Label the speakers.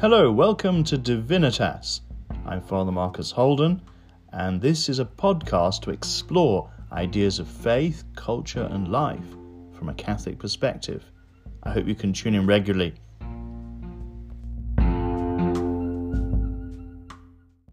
Speaker 1: Hello, welcome to Divinitas. I'm Father Marcus Holden, and this is a podcast to explore ideas of faith, culture, and life from a Catholic perspective. I hope you can tune in regularly